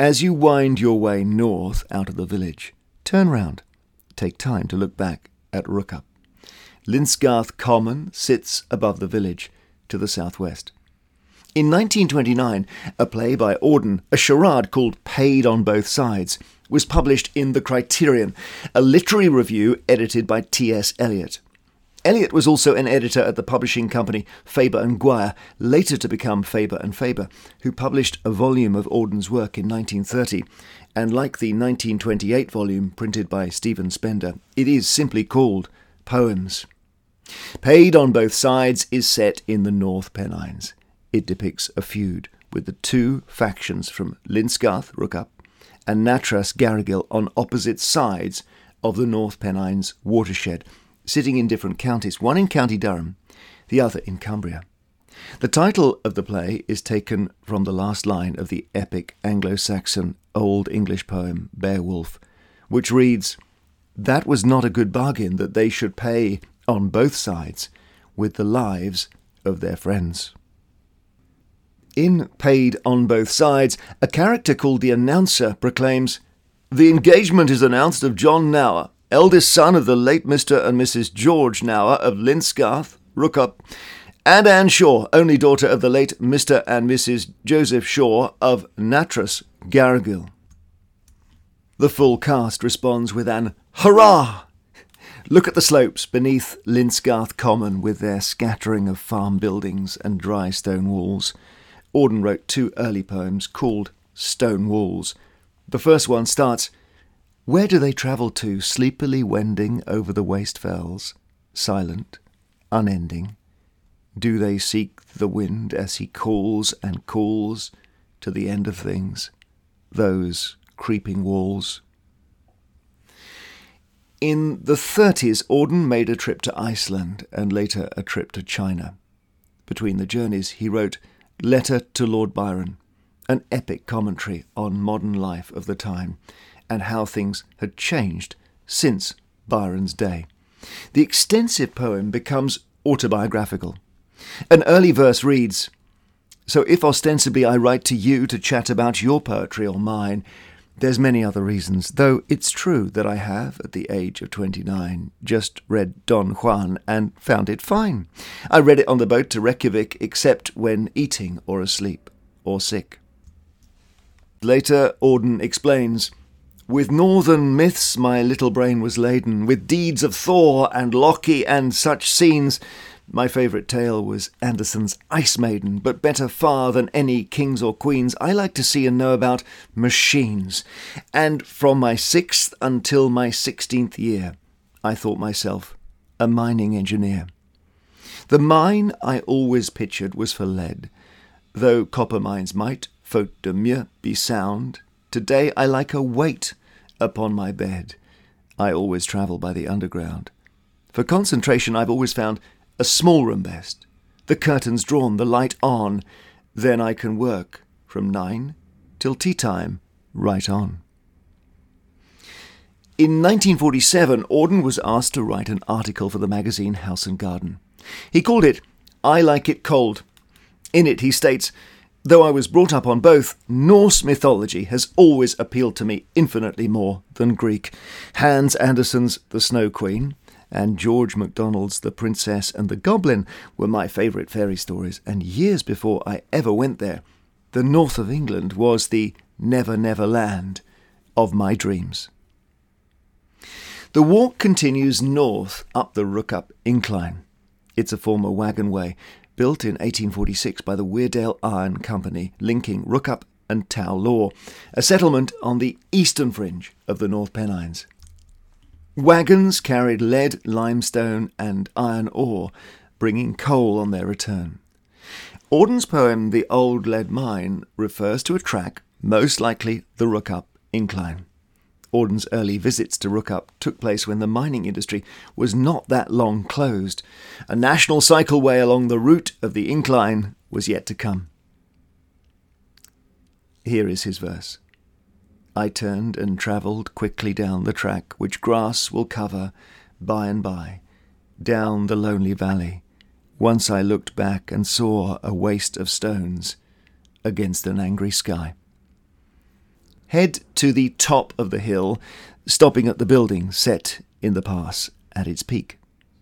As you wind your way north out of the village, turn round. Take time to look back at Rookhope. Lintzgarth Common sits above the village to the southwest. In 1929, a play by Auden, a charade called Paid on Both Sides, was published in The Criterion, a literary review edited by T.S. Eliot. Eliot was also an editor at the publishing company Faber and Gwyer, later to become Faber and Faber, who published a volume of Auden's work in 1930. And like the 1928 volume printed by Stephen Spender, it is simply called Poems. Paid on Both Sides is set in the North Pennines. It depicts a feud with the two factions from Lintzgarth, Rookhope, and Nattrass Garrigill on opposite sides of the North Pennines watershed sitting in different counties, one in County Durham, the other in Cumbria. The title of the play is taken from the last line of the epic Anglo Saxon Old English poem Beowulf, which reads, That was not a good bargain that they should pay on both sides with the lives of their friends. In Paid on Both Sides, a character called the Announcer proclaims, The engagement is announced of John Nower, eldest son of the late Mr. and Mrs. George Nower of Lintzgarth, Rookhope, and Anne Shaw, only daughter of the late Mr. and Mrs. Joseph Shaw of Nattrass, Garrigill. The full cast responds with an hurrah! Look at the slopes beneath Lintzgarth Common with their scattering of farm buildings and dry stone walls. Auden wrote two early poems called Stone Walls. The first one starts where do they travel to, sleepily wending over the waste fells, silent, unending? Do they seek the wind as he calls and calls to the end of things, those creeping walls? In the 30s, Auden made a trip to Iceland and later a trip to China. Between the journeys, he wrote Letter to Lord Byron, an epic commentary on modern life of the time and how things had changed since Byron's day. The extensive poem becomes autobiographical. An early verse reads So if ostensibly I write to you to chat about your poetry or mine, there's many other reasons, though it's true that I have, at the age of 29, just read Don Juan and found it fine. I read it on the boat to Reykjavik except when eating or asleep or sick. Later, Auden explains with northern myths my little brain was laden, with deeds of Thor and Loki and such scenes. My favourite tale was Andersen's Ice Maiden, but better far than any kings or queens, I like to see and know about machines. And from my sixth until my sixteenth year, I thought myself a mining engineer. The mine I always pictured was for lead, though copper mines might, faute de mieux, be sound. Today I like a weight upon my bed. I always travel by the underground. For concentration, I've always found a small room best. The curtains drawn, the light on. Then I can work from nine till tea time, right on. In 1947, Auden was asked to write an article for the magazine House and Garden. He called it I Like It Cold. In it, he states, Though I was brought up on both, Norse mythology has always appealed to me infinitely more than Greek. Hans Andersen's The Snow Queen and George MacDonald's The Princess and the Goblin were my favourite fairy stories, and years before I ever went there, the north of England was the never never land of my dreams. The walk continues north up the Rookhope Incline. It's a former wagon way, built in 1846 by the Weardale Iron Company, linking Rookhope and Tow Law, a settlement on the eastern fringe of the North Pennines. Wagons carried lead, limestone, and iron ore, bringing coal on their return. Auden's poem The Old Lead Mine refers to a track, most likely the Rookhope Incline. Auden's early visits to Rookhope took place when the mining industry was not that long closed. A national cycleway along the route of the incline was yet to come. Here is his verse. I turned and travelled quickly down the track which grass will cover by and by, down the lonely valley. Once I looked back and saw a waste of stones against an angry sky. Head to the top of the hill, stopping at the building set in the pass at its peak.